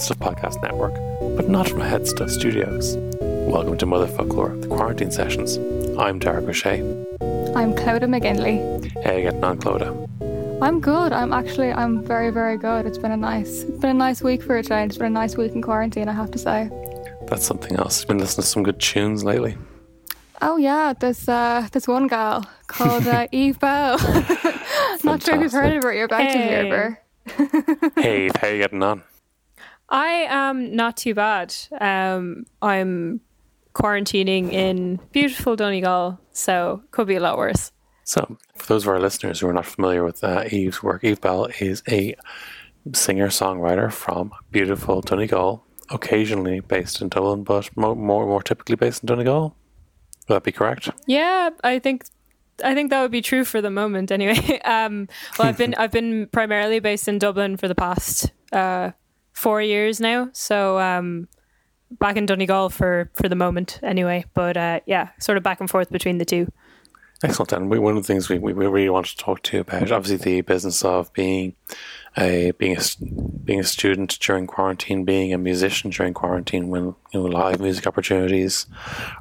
From the Headstuff Podcast Network, but not from Headstuff Studios. Welcome to Motherfoclóir, the quarantine sessions. I'm Darach Ó Séaghdha. I'm Clodagh McGinley. Hey, you getting on, Clodagh? I'm good. I'm actually I'm very very good. It's been a nice it's been a nice week for a change. It's been a nice week in quarantine, I have to say. That's something else. You've been listening to some good tunes lately. Oh yeah, there's uh there's one gal called uh, Eve Belle. Not sure if you've heard of her. You're about to hear of her. hey, how you getting on? I am not too bad. Um, I'm quarantining in beautiful Donegal, so could be a lot worse. So, for those of our listeners who are not familiar with uh, Eve's work, Eve Belle is a singer-songwriter from beautiful Donegal, occasionally based in Dublin, but more more, more typically based in Donegal. Would that be correct? Yeah, I think I think that would be true for the moment. Anyway, um, well, I've been I've been primarily based in Dublin for the past uh, four years now, so um, back in Donegal for for the moment. Anyway, but uh, yeah, sort of back and forth between the two. Excellent. And we, one of the things we, we, we really wanted to talk to you about, obviously, the business of being a being a being a student during quarantine, being a musician during quarantine, when you know live music opportunities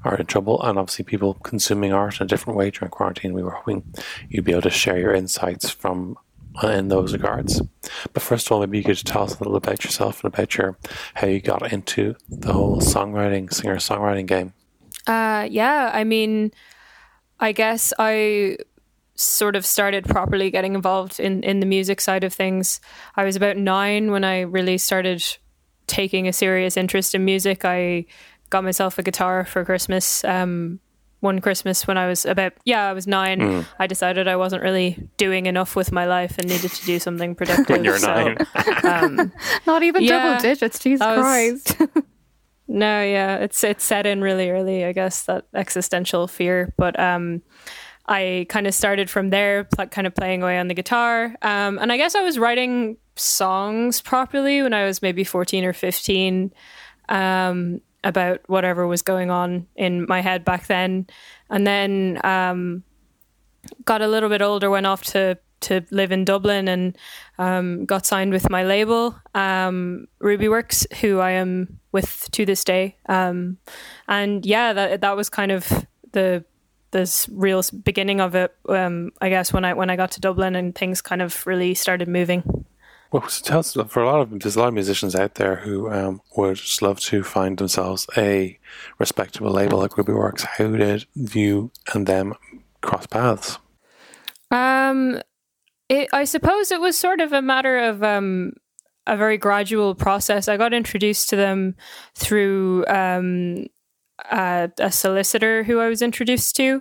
are in trouble, and obviously people consuming art in a different way during quarantine. We were hoping you'd be able to share your insights from in those regards. But first of all, maybe you could tell us a little about yourself and about your how you got into the whole songwriting, singer songwriting game. Uh, yeah, I mean, I guess I sort of started properly getting involved in, in the music side of things. I was about nine when I really started taking a serious interest in music. I got myself a guitar for Christmas. Um, one Christmas when I was about, yeah, I was nine. Mm. I decided I wasn't really doing enough with my life and needed to do something productive. When you're so, nine. um, Not even Yeah, double digits. Jesus was- Christ. No, yeah, it's it's set in really early, I guess, that existential fear. But um, I kind of started from there, pl- kind of playing away on the guitar, um, and I guess I was writing songs properly when I was maybe fourteen or fifteen, um, about whatever was going on in my head back then, and then um, got a little bit older, went off to to live in Dublin and um, got signed with my label, um, Rubyworks, who I am with to this day. Um, and yeah, that that was kind of the this real beginning of it. Um, I guess when I when I got to Dublin and things kind of really started moving. Well, so tell us for a lot of there's a lot of musicians out there who um, would just love to find themselves a respectable label like Rubyworks. How did you and them cross paths? Um, it, I suppose it was sort of a matter of um, a very gradual process. I got introduced to them through um, a, a solicitor who I was introduced to,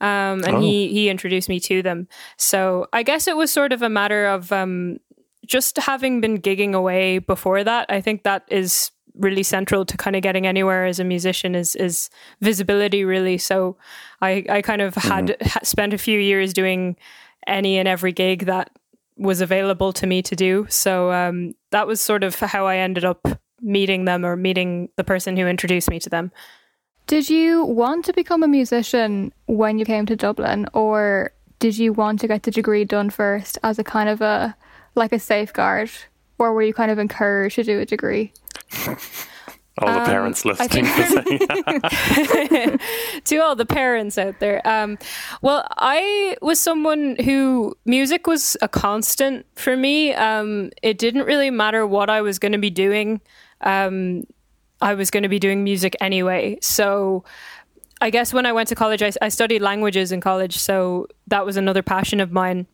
um, and Oh. he he introduced me to them. So I guess it was sort of a matter of um, just having been gigging away before that. I think that is really central to kind of getting anywhere as a musician is is visibility really. So i i kind of had ha- spent a few years doing any and every gig that was available to me to do. So um that was sort of how i ended up meeting them or meeting the person who introduced me to them. Did you want to become a musician when you came to Dublin, or did you want to get the degree done first as a kind of a like a safeguard, or were you kind of encouraged to do a degree? all the um, parents listening to all the parents out there. Um, well i was someone who music was a constant for me. Um, it didn't really matter what i was going to be doing. Um, i was going to be doing music anyway. So i guess when i went to college I, I, studied languages in college so that was another passion of mine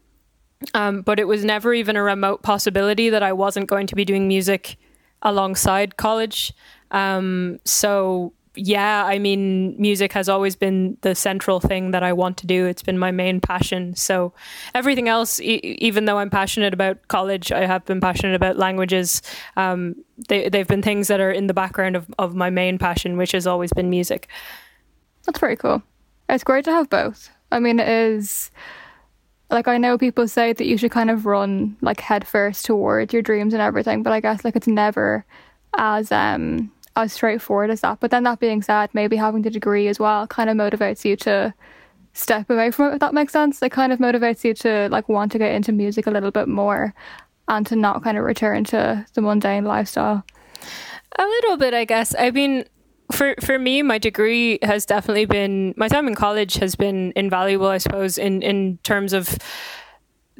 um, but it was never even a remote possibility that i wasn't going to be doing music alongside college um, so yeah, I mean, music has always been the central thing that I want to do. It's been my main passion. So everything else, e- even though I'm passionate about college, I have been passionate about languages. Um, they, they've been things that are in the background of, of my main passion, which has always been music. That's very cool. It's great to have both. I mean, it is like I know people say that you should kind of run like headfirst towards your dreams and everything, but I guess like it's never as um as straightforward as that. But then that being said, maybe having the degree as well kind of motivates you to step away from it, if that makes sense. It kind of motivates you to like want to get into music a little bit more and to not kind of return to the mundane lifestyle. A little bit, I guess. I mean, for for me, my degree has definitely been my time in college has been invaluable, I suppose, in in terms of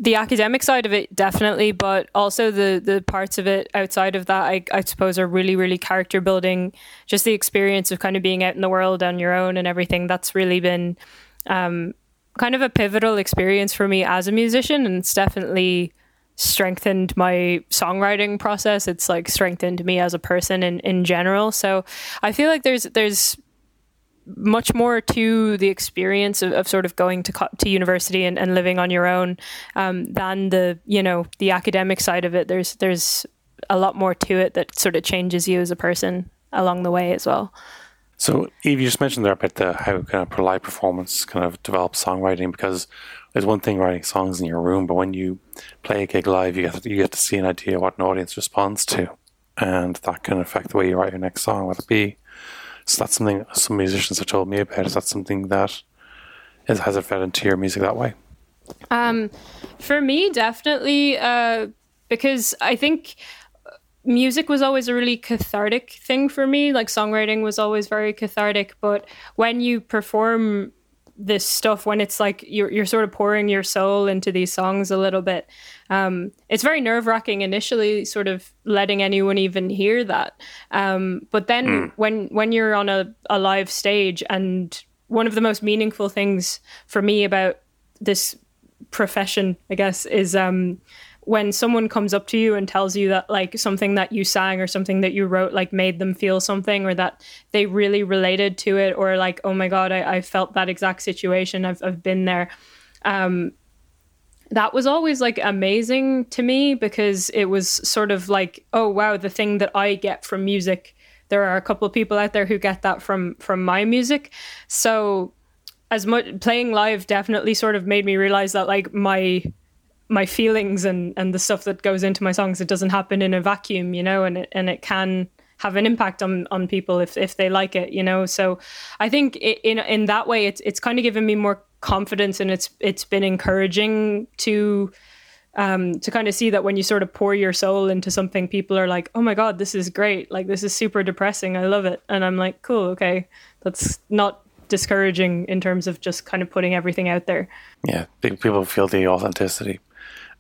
the academic side of it definitely but also the the parts of it outside of that I, I suppose are really really character building. Just the experience of kind of being out in the world on your own and everything that's really been um, kind of a pivotal experience for me as a musician and it's definitely strengthened my songwriting process it's like strengthened me as a person in, in general so i feel like there's there's much more to the experience of, of sort of going to to university and, and living on your own um, than the you know the academic side of it. There's there's a lot more to it that sort of changes you as a person along the way as well. So, Eve, you just mentioned there about the how kind of live performance kind of develops songwriting because it's one thing writing songs in your room, but when you play a gig live, you get to, you get to see an idea what an audience responds to, and that can affect the way you write your next song, whether it be so that's something some musicians have told me about. Is that something that is, has it fed into your music that way? Um, for me, definitely, uh, because I think music was always a really cathartic thing for me. Like songwriting was always very cathartic, but when you perform this stuff when it's like you're you're sort of pouring your soul into these songs a little bit. Um, it's very nerve wracking initially, sort of letting anyone even hear that. Um, but then mm. when when you're on a, a live stage, and one of the most meaningful things for me about this profession, I guess, is um, when someone comes up to you and tells you that like something that you sang or something that you wrote like made them feel something or that they really related to it or like oh my god i, I felt that exact situation. I've, I've been there. Um, that was always like amazing to me because it was sort of like oh wow the thing that i get from music. There are a couple of people out there who get that from from my music. So as much playing live definitely sort of made me realize that like my my feelings and and the stuff that goes into my songs it doesn't happen in a vacuum you know and it, and it can have an impact on on people if if they like it you know so i think it, in in that way it's it's kind of given me more confidence and it's it's been encouraging to um, to kind of see that when you sort of pour your soul into something, people are like, "Oh my god, this is great! Like this is super depressing. I love it." And I'm like, "Cool, okay, that's not discouraging in terms of just kind of putting everything out there." Yeah, people feel the authenticity.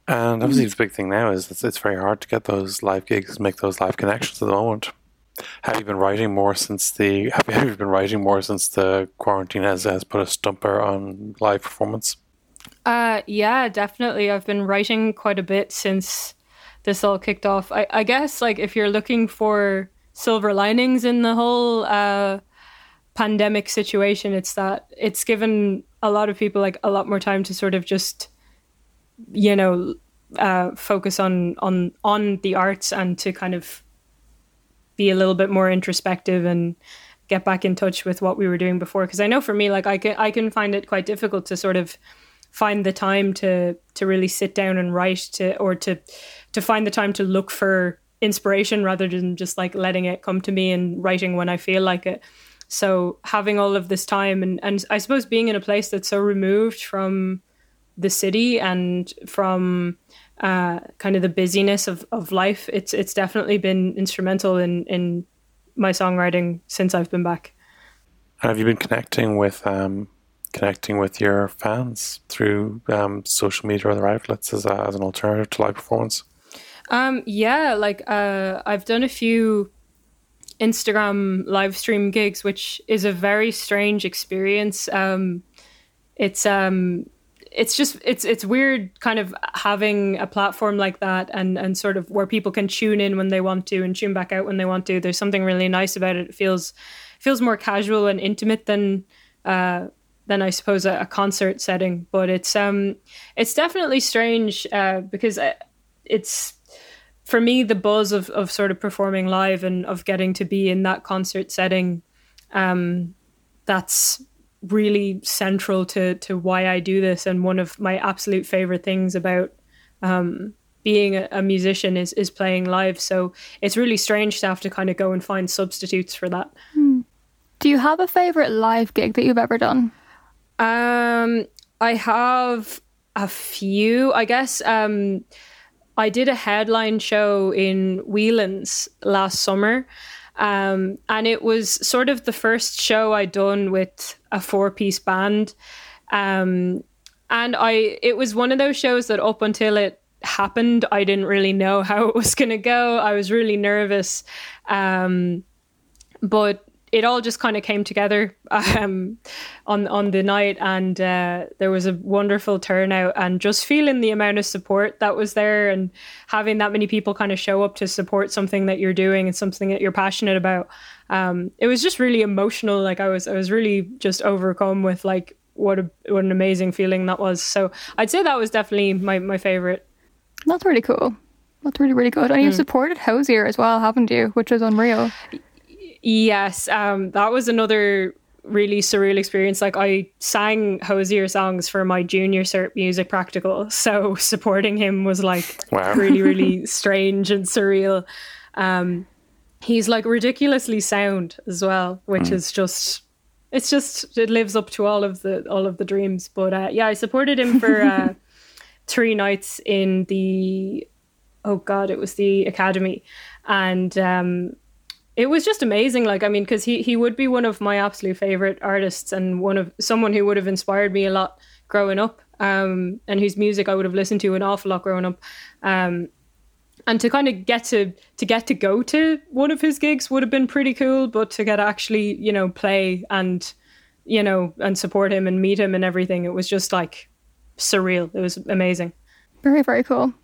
And obviously, mm. the big thing now is it's, it's very hard to get those live gigs, make those live connections at the moment. Have you been writing more since the? Have you, have you been writing more since the quarantine has has put a stumper on live performance? Uh, yeah, definitely. I've been writing quite a bit since this all kicked off. I, I guess like if you're looking for silver linings in the whole uh, pandemic situation, it's that it's given a lot of people like a lot more time to sort of just you know uh, focus on on on the arts and to kind of be a little bit more introspective and get back in touch with what we were doing before because I know for me like I can I can find it quite difficult to sort of find the time to to really sit down and write to or to to find the time to look for inspiration rather than just like letting it come to me and writing when I feel like it. So having all of this time and and I suppose being in a place that's so removed from the city and from uh, kind of the busyness of, of life, it's it's definitely been instrumental in in my songwriting since I've been back. Have you been connecting with um, connecting with your fans through um, social media or other outlets as, a, as an alternative to live performance? Um, yeah, like uh, I've done a few Instagram live stream gigs, which is a very strange experience. Um, it's um, it's just it's it's weird kind of having a platform like that and and sort of where people can tune in when they want to and tune back out when they want to. There's something really nice about it. It feels feels more casual and intimate than uh, than I suppose a, a, concert setting. But it's um it's definitely strange uh, because uh, it's for me the buzz of of sort of performing live and of getting to be in that concert setting. Um, that's really central to to why I do this. And one of my absolute favorite things about um, being a, a, musician is is playing live. So it's really strange to have to kind of go and find substitutes for that. Hmm. do you have a favorite live gig that you've ever done? Um I have a few I guess. Um I did a headline show in Whelan's last summer um, and it was sort of the first show I'd done with a four piece band. Um, and I it was one of those shows that up until it happened, I didn't really know how it was going to go. I was really nervous. Um, but it all just kind of came together um, on on the night, and uh, there was a wonderful turnout. And just feeling the amount of support that was there, and having that many people kind of show up to support something that you're doing and something that you're passionate about, um, it was just really emotional. Like I was, I was really just overcome with like what a what an amazing feeling that was. So I'd say that was definitely my my favorite. That's really cool. That's really really good. And you've mm. supported Hozier as well, haven't you? Which is unreal. Yes, um, that was another really surreal experience. Like I sang Hozier songs for my junior cert music practical, so supporting him was like wow. really, really strange and surreal. Um, he's like ridiculously sound as well, which mm. is just it's just it lives up to all of the all of the dreams. But uh, yeah, I supported him for uh, three nights in the oh god, it was the academy, and um, it was just amazing. Like, I mean, because he he would be one of my absolute favorite artists and one of someone who would have inspired me a lot growing up, um, and whose music I would have listened to an awful lot growing up. Um, and to kind of get to to get to go to one of his gigs would have been pretty cool, but to get actually you know play and you know and support him and meet him and everything, it was just like surreal. It was amazing. Very very cool.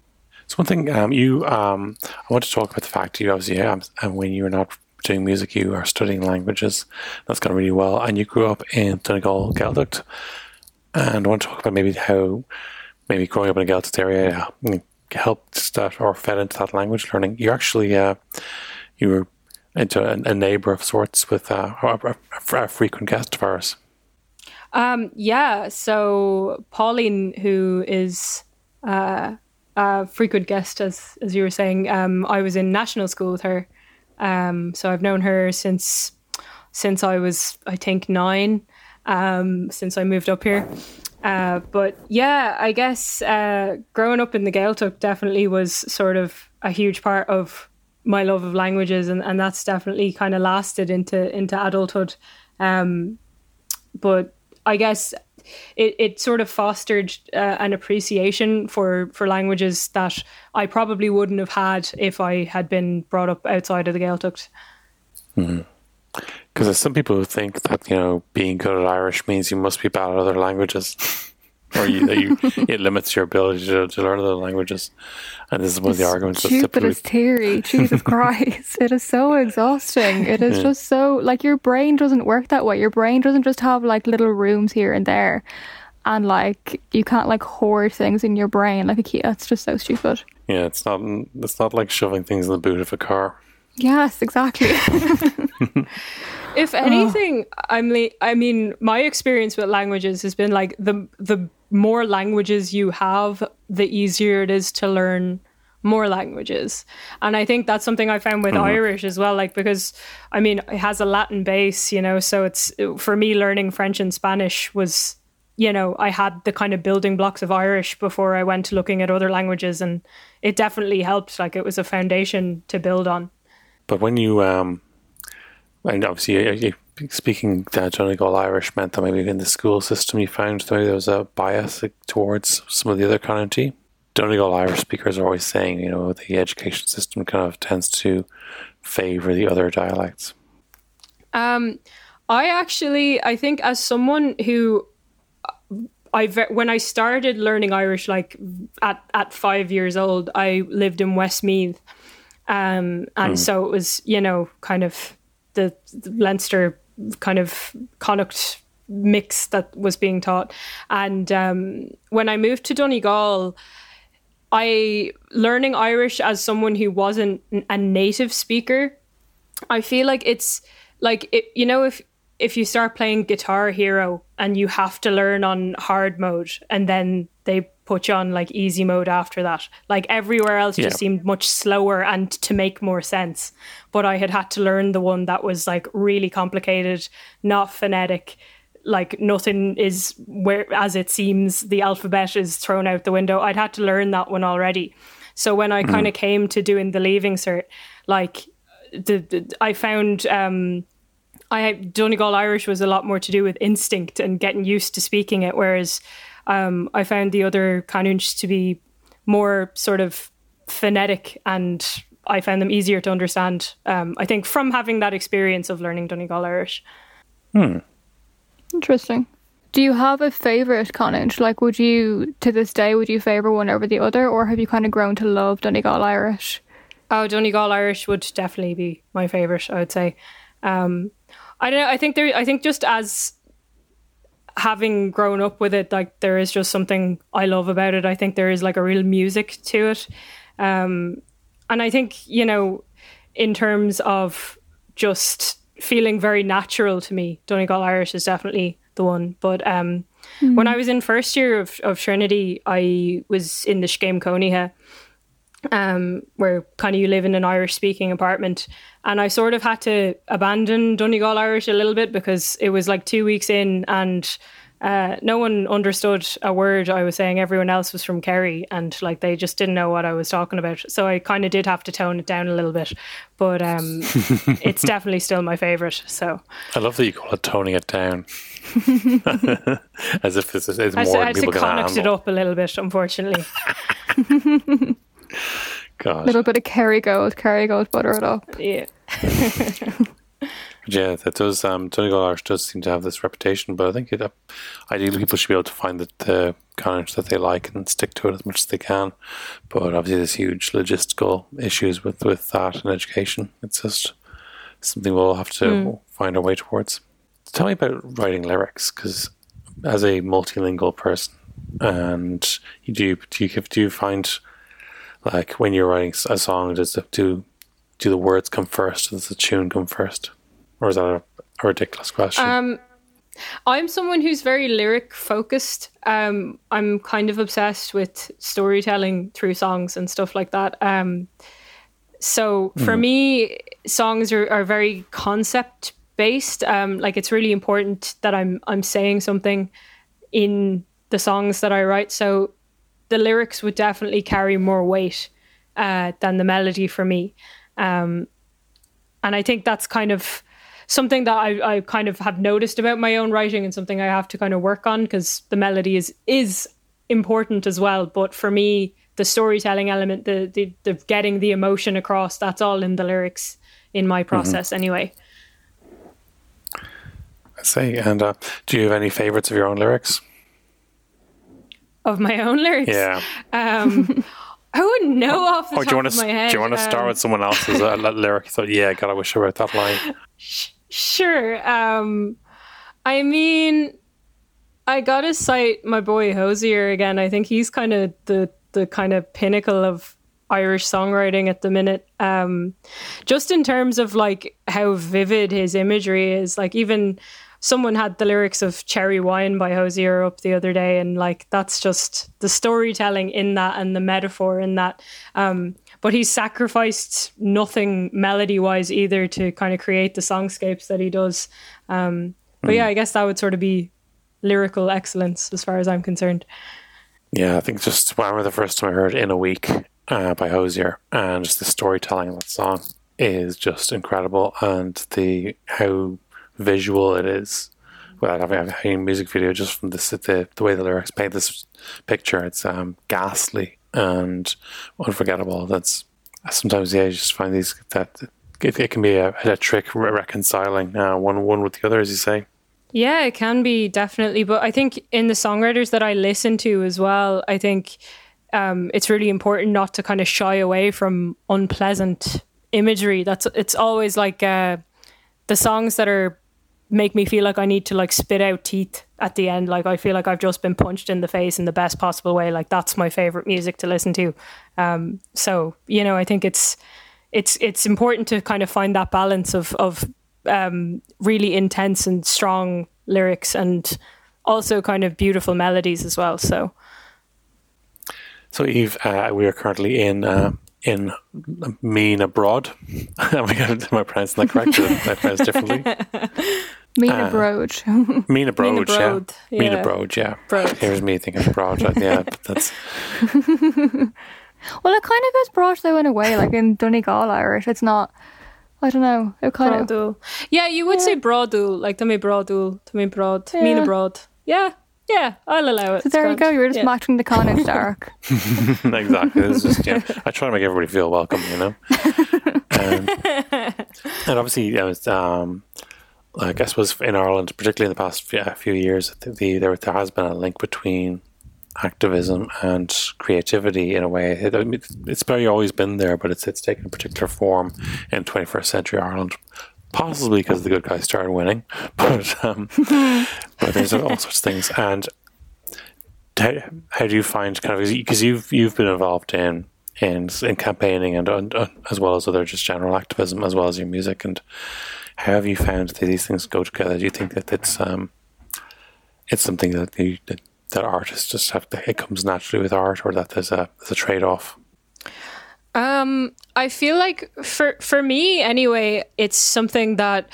it's one thing um, you um, I want to talk about the fact you obviously um, when you were not doing music, you are studying languages. That's gone really well. And you grew up in Donegal, Gaeltacht. And I want to talk about maybe how maybe growing up in a Gaeltacht area helped that or fed into that language learning. You're actually uh, you were into a, a, neighbor of sorts with uh, a, a, frequent guest of ours. Um, yeah, so Pauline, who is uh, a frequent guest, as as you were saying, um, I was in national school with her, um, so I've known her since since I was, I think, nine. Um, since I moved up here. Uh, but yeah, I guess uh, growing up in the Gaeltacht definitely was sort of a huge part of my love of languages, and, and that's definitely kind of lasted into into adulthood. Um, but I guess it, it sort of fostered uh, an appreciation for for languages that I probably wouldn't have had if I had been brought up outside of the Gaeltacht. Because mm-hmm. there's some people who think that you know being good at Irish means you must be bad at other languages. or you, you, it limits your ability to, to learn other languages. And this is one of the arguments. Stupidest theory. Jesus Christ! It is so exhausting. It is yeah. just so like your brain doesn't work that way. Your brain doesn't just have like little rooms here and there, and like you can't like hoard things in your brain like a key. It's just so stupid. Yeah, it's not. It's not like shoving things in the boot of a car. Yes, exactly. if anything, oh. I'm like, I mean, my experience with languages has been like the the more languages you have, the easier it is to learn more languages. And I think that's something I found with mm-hmm. Irish as well, like because I mean, it has a Latin base, you know, so it's for me learning French and Spanish was you know, I had the kind of building blocks of Irish before I went to looking at other languages, and it definitely helped. Like it was a foundation to build on. But when you, um, and obviously, you, speaking that Donegal Irish meant that maybe in the school system you found that there was a bias towards some of the other community. Donegal Irish speakers are always saying, you know, the education system kind of tends to favour the other dialects. Um, I actually, I think, as someone who I when I started learning Irish, like at at five years old, I lived in Westmeath, um, and mm. so it was you know kind of the, the Leinster kind of Connacht mix that was being taught, and um, when I moved to Donegal. I learning Irish as someone who wasn't a native speaker, I feel like it's like it, you know if if you start playing Guitar Hero and you have to learn on hard mode and then they put you on like easy mode after that. Like everywhere else yeah. just seemed much slower and to make more sense. But I had had to learn the one that was like really complicated, not phonetic. Like nothing is where as it seems the alphabet is thrown out the window. I'd had to learn that one already. So when I mm. kind of came to doing the leaving cert, like the, the I found um I Donegal Irish was a lot more to do with instinct and getting used to speaking it, whereas um, I found the other Canuns to be more sort of phonetic and I found them easier to understand. Um, I think from having that experience of learning Donegal Irish. Hmm. Interesting. Do you have a favorite canúint? Like, would you to this day would you favor one over the other, or have you kind of grown to love Donegal Irish? Oh, Donegal Irish would definitely be my favorite. I would say. Um, I don't know. I think there. I think just as having grown up with it, like there is just something I love about it. I think there is like a real music to it, um, and I think you know, in terms of just feeling very natural to me, Donegal Irish is definitely the one. But um, mm. when I was in first year of, of Trinity, I was in the Scéim Chónaithe, um, where kind of you live in an Irish speaking apartment. And I sort of had to abandon Donegal Irish a little bit because it was like two weeks in and uh, no one understood a word I was saying. Everyone else was from Kerry and like they just didn't know what I was talking about. So I kind of did have to tone it down a little bit. But um, it's definitely still my favourite. So I love that you call it toning it down. As if it's, it's more I, I people can handle. it up a little bit, unfortunately. God. A little bit of Kerrygold, Kerry Gold, butter it up. Yeah. yeah, that does. Um, Donegal Irish does seem to have this reputation, but I think it, uh, ideally people should be able to find the, the canúint that they like and stick to it as much as they can. But obviously, there's huge logistical issues with, with that in education. It's just something we'll have to mm. find our way towards. Tell me about writing lyrics, because as a multilingual person, and you do do you do you find like when you're writing a song, does the, do do the words come first? Does the tune come first, or is that a, a ridiculous question? Um, I'm someone who's very lyric focused. Um, I'm kind of obsessed with storytelling through songs and stuff like that. Um, so for mm. me, songs are, are very concept based. Um, like it's really important that I'm I'm saying something in the songs that I write. So the lyrics would definitely carry more weight uh, than the melody for me. Um, and I think that's kind of something that I, I kind of have noticed about my own writing and something I have to kind of work on because the melody is is important as well. But for me, the storytelling element, the, the the getting the emotion across, that's all in the lyrics in my mm-hmm. process mm-hmm. anyway. I see. And uh, do you have any favorites of your own lyrics? Of my own lyrics. Yeah. Um, I wouldn't know off the oh, top do you want of to, my head. Do you want to start um, with someone else's uh, lyric? thought, yeah, God, I wish I wrote that line. Sure. Um, I mean, I gotta cite my boy Hozier again. I think he's kind of the the kind of pinnacle of Irish songwriting at the minute. Um, just in terms of like how vivid his imagery is, like even someone had the lyrics of Cherry Wine by Hozier up the other day, and like that's just the storytelling in that and the metaphor in that. Um, but he sacrificed nothing melody wise either to kind of create the songscapes that he does. Um, but yeah, hmm. I guess that would sort of be lyrical excellence, as far as I'm concerned. Yeah, I think just when I the first time I heard "In a Week" uh, by Hozier, and just the storytelling of that song is just incredible, and the how visual it is. Without having a music video, just from this, the the way the lyrics paint this picture, it's um, ghastly and unforgettable. That's sometimes yeah, you just find these that it, it can be a, a trick reconciling uh, one one with the other, as you say. Yeah, it can be definitely. But I think in the songwriters that I listen to as well, I think um, it's really important not to kind of shy away from unpleasant imagery. That's it's always like uh, the songs that are make me feel like I need to like spit out teeth at the end. Like I feel like I've just been punched in the face in the best possible way. Like that's my favorite music to listen to. Um, so you know, I think it's it's it's important to kind of find that balance of of um, really intense and strong lyrics and also kind of beautiful melodies as well. So. So Eve, uh, we are currently in uh, in Mean Abroad. Am I pronounce that correct? I pronounce differently. Mean Abroad. Uh, Mean Abroad, yeah. yeah. Mean Abroad, yeah. Broad. Here's me thinking abroad. yeah, that's. well, it kind of is broad though in a way, like in Donegal Irish. It's not. I don't know. It kind of. Yeah, you would yeah. say broadul, like to me broadul, to me broad, yeah. mean abroad. Yeah, yeah, I'll allow it. So there you go. You're just yeah. matching the Connacht Dark. exactly. It's just, yeah, I try to make everybody feel welcome, you know. Um, and obviously, you know, um, I suppose in Ireland, particularly in the past few, few years, the, the, there there has been a link between activism and creativity in a way. It, it's probably always been there, but it's it's taken a particular form in 21st century Ireland possibly because the good guys started winning, but um, but there's all sorts of things. And how, how do you find kind of because you've you've been involved in in in campaigning and, and uh, as well as other just general activism as well as your music and have you found that these things go together? Do you think that it's um it's something that you, that, that artists just have to, it comes naturally with art or that there's a there's a trade off? Um, I feel like for for me anyway, it's something that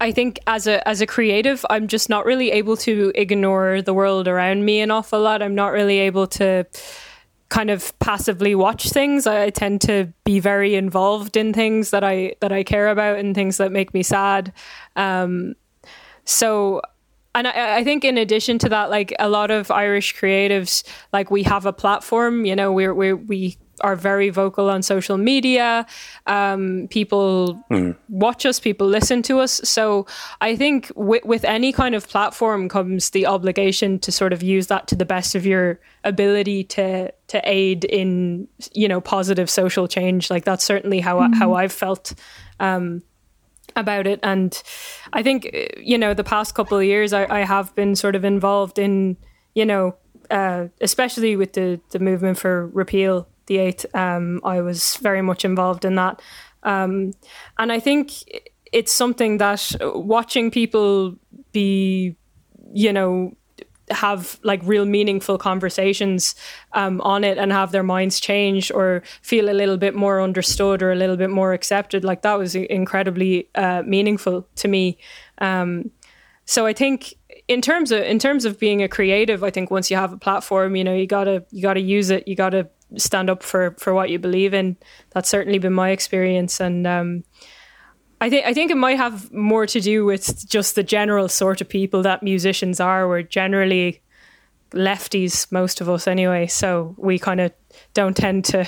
I think as a as a creative, I'm just not really able to ignore the world around me an awful lot. I'm not really able to kind of passively watch things. I, tend to be very involved in things that I that I care about and things that make me sad. Um, so and I, I, think in addition to that, like a lot of Irish creatives, like we have a platform, you know, we're, we're we are very vocal on social media. Um, people mm. watch us, people listen to us. So I think with, with any kind of platform comes the obligation to sort of use that to the best of your ability to to aid in you know positive social change. Like that's certainly how mm. how I've felt. Um, about it and i think you know the past couple of years I, I have been sort of involved in you know uh, especially with the the movement for repeal the eighth. Um, I was very much involved in that, um, and I think it's something that watching people be, you know, have like real meaningful conversations um, on it and have their minds change or feel a little bit more understood or a little bit more accepted like that was incredibly uh, meaningful to me um, so i think in terms of in terms of being a creative i think once you have a platform you know you gotta you gotta use it you gotta stand up for for what you believe in. That's certainly been my experience, and um, I think I think it might have more to do with just the general sort of people that musicians are. We're generally lefties, most of us anyway, so we kind of don't tend to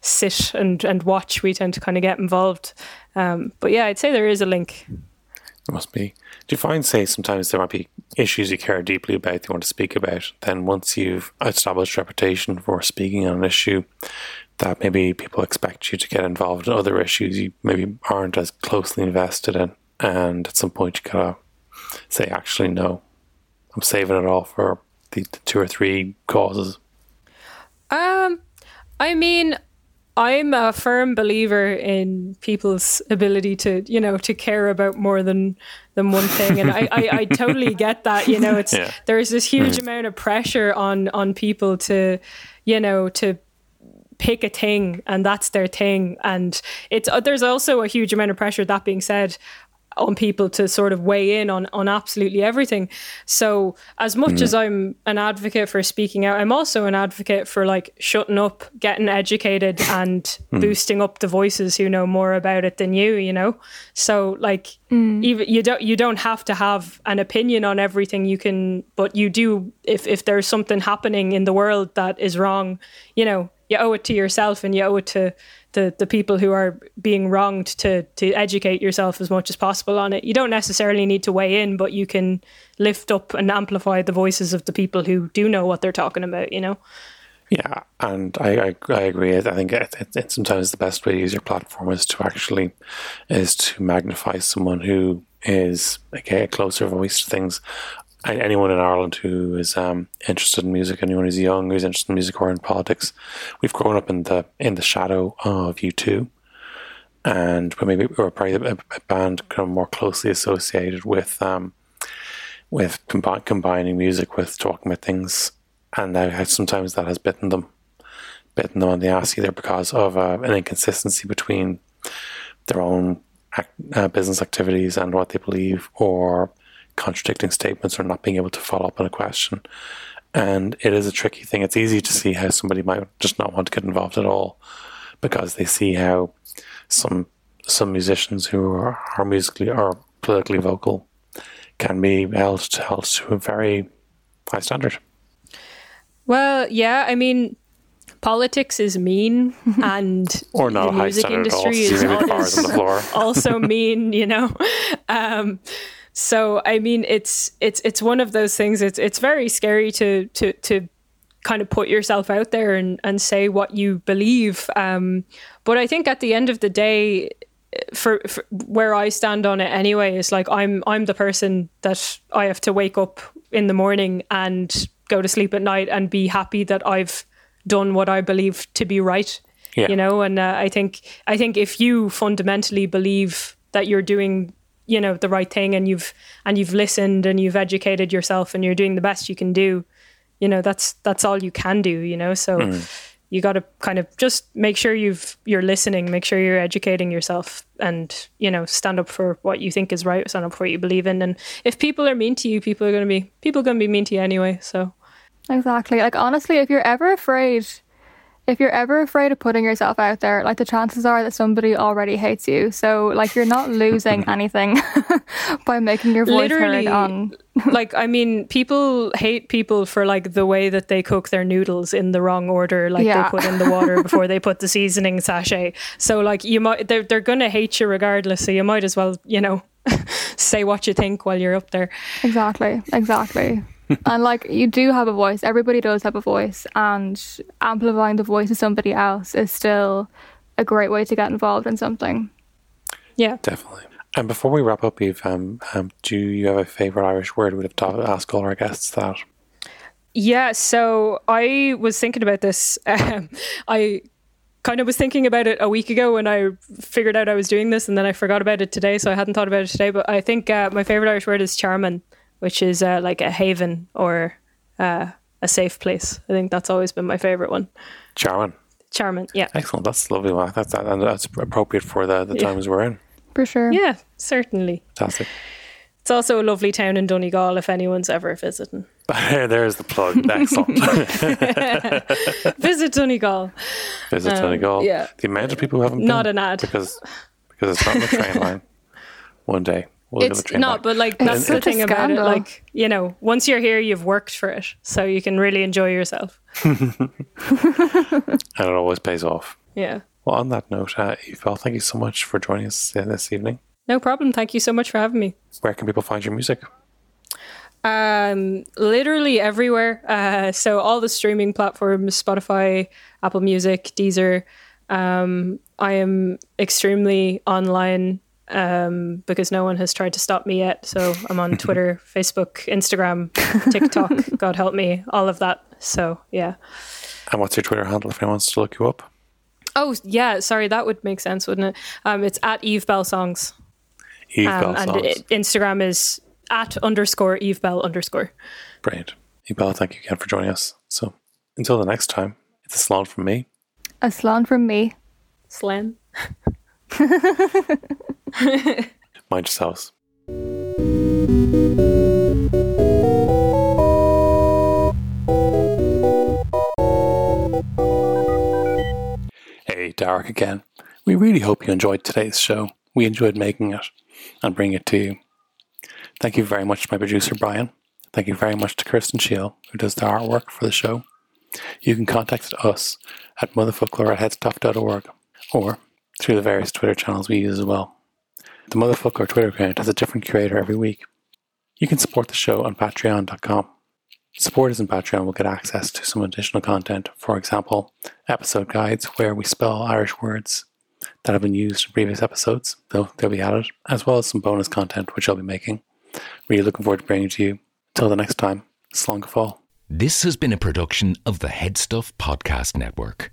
sit and and watch. We tend to kind of get involved. Um, but yeah, I'd say there is a link. Must be. Do you find, say, sometimes there might be issues you care deeply about, you want to speak about, then once you've established reputation for speaking on an issue, that maybe people expect you to get involved in other issues you maybe aren't as closely invested in, and at some point you gotta say, actually, no, I'm saving it all for the, the two or three causes. Um, I mean, I'm a firm believer in people's ability to, you know, to care about more than than one thing, and I, I, I totally get that. You know, it's yeah. there's this huge mm. amount of pressure on on people to, you know, to pick a thing and that's their thing, and it's uh, there's also a huge amount of pressure. That being said, on people to sort of weigh in on on absolutely everything. So as much as mm. I'm an advocate for speaking out, I'm also an advocate for like shutting up, getting educated, and hmm. boosting up the voices who know more about it than you. You know, so like mm. even you don't you don't have to have an opinion on everything. You can, but you do if if there's something happening in the world that is wrong. You know, you owe it to yourself and you owe it to the, the people who are being wronged to to educate yourself as much as possible on it. You don't necessarily need to weigh in, but you can lift up and amplify the voices of the people who do know what they're talking about. You know. Yeah, and I, I, I agree. I think it, it, it's sometimes the best way to use your platform is to actually is to magnify someone who is okay, a closer voice to things. Anyone in Ireland who is um, interested in music, anyone who's young who's interested in music or in politics, we've grown up in the in the shadow of U two, and we maybe we're probably a, a band kind of more closely associated with um, with combi- combining music with talking about things, and sometimes that has bitten them, bitten them on the ass either because of uh, an inconsistency between their own ac- uh, business activities and what they believe, or contradicting statements, or not being able to follow up on a question. And it is a tricky thing. It's easy to see how somebody might just not want to get involved at all because they see how some some musicians who are, are musically or politically vocal can be held to, held to a very high standard. Well, yeah, I mean, politics is mean, and Or not the a high music at all. industry is, Leaving the al- bars on the is also mean. You know, um, so I mean, it's it's it's one of those things. It's it's very scary to to to kind of put yourself out there and and say what you believe. Um, but I think at the end of the day, for, for where I stand on it anyway is like I'm I'm the person that I have to wake up in the morning and go to sleep at night and be happy that I've done what I believe to be right. Yeah. You know, and uh, I think I think if you fundamentally believe that you're doing you know the right thing and you've and you've listened and you've educated yourself and you're doing the best you can do, you know that's that's all you can do. You know, so mm-hmm. you got to kind of just make sure you've you're listening make sure you're educating yourself and you know stand up for what you think is right stand up for what you believe in and if people are mean to you people are going to be people are going to be mean to you anyway so Exactly. Like honestly, if you're ever afraid, if you're ever afraid of putting yourself out there, like the chances are that somebody already hates you. So like you're not losing anything by making your voice Literally, heard on. like i mean people hate people for like the way that they cook their noodles in the wrong order like Yeah. they put in the water before they put the seasoning sachet so like you might they're, they're gonna hate you regardless so you might as well you know say what you think while you're up there Exactly. Exactly. And like you do have a voice. Everybody does have a voice, and amplifying the voice of somebody else is still a great way to get involved in something. yeah Definitely. And before we wrap up, Eve, um, um, do you have a favourite Irish word? We'd have to ask all our guests that. Yeah, so I was thinking about this. Um, I kind of was thinking about it a week ago when I figured out I was doing this, and then I forgot about it today, so I hadn't thought about it today. But I think uh, my favorite Irish word is tearmann, which is uh, like a haven or uh, a safe place. I think that's always been my favorite one. Tearmann. Tearmann, yeah, Excellent. That's lovely. Wow. That's, that, and that's appropriate for the, the times we're in. For sure. yeah, certainly. Fantastic. It's also a lovely town in Donegal if anyone's ever visiting. There's the plug. Excellent. Visit Donegal. Visit Donegal. Um, yeah. The amount of people who haven't Not been an ad. because because it's not on the train line. One day we'll it's do a train not, line. but like that's the thing about it. Like you know, once you're here, you've worked for it, so you can really enjoy yourself. and it always pays off. Yeah, Well, on that note, uh, Eva, thank you so much for joining us uh, this evening. no problem. Thank you so much for having me. Where can people find your music? Um, literally everywhere. Uh, so all the streaming platforms: Spotify, Apple Music, Deezer. Um, I am extremely online um, because no one has tried to stop me yet. So I'm on Twitter, Facebook, Instagram, TikTok. God help me, all of that. So yeah. And what's your Twitter handle if anyone wants to look you up? Oh yeah, sorry, that would make sense, wouldn't it? Um, it's at Eve Belle Songs, Eve um, Belle and Songs. it, Instagram is at underscore Eve Belle underscore. Brilliant. Eve Belle, thank you again for joining us. So until the next time, it's a salon from me. A salon from me. Slán. Mind yourselves. Hey, Darach again. We really hope you enjoyed today's show. We enjoyed making it and bringing it to you. Thank you very much to my producer, Brian. Thank you very much to Kirsten Shield, who does the artwork for the show. You can contact us at motherfocloir at headstuff.org or through the various Twitter channels we use as well. The Motherfoclóir Twitter account has a different curator every week. You can support the show on patreon.com. Supporters in Patreon will get access to some additional content, for example, episode guides where we spell Irish words that have been used in previous episodes, though they'll be added, as well as some bonus content which I'll be making. Really looking forward to bringing to you. Till the next time, slán fall. This has been a production of the Headstuff Podcast Network.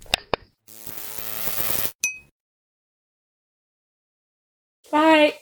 Bye.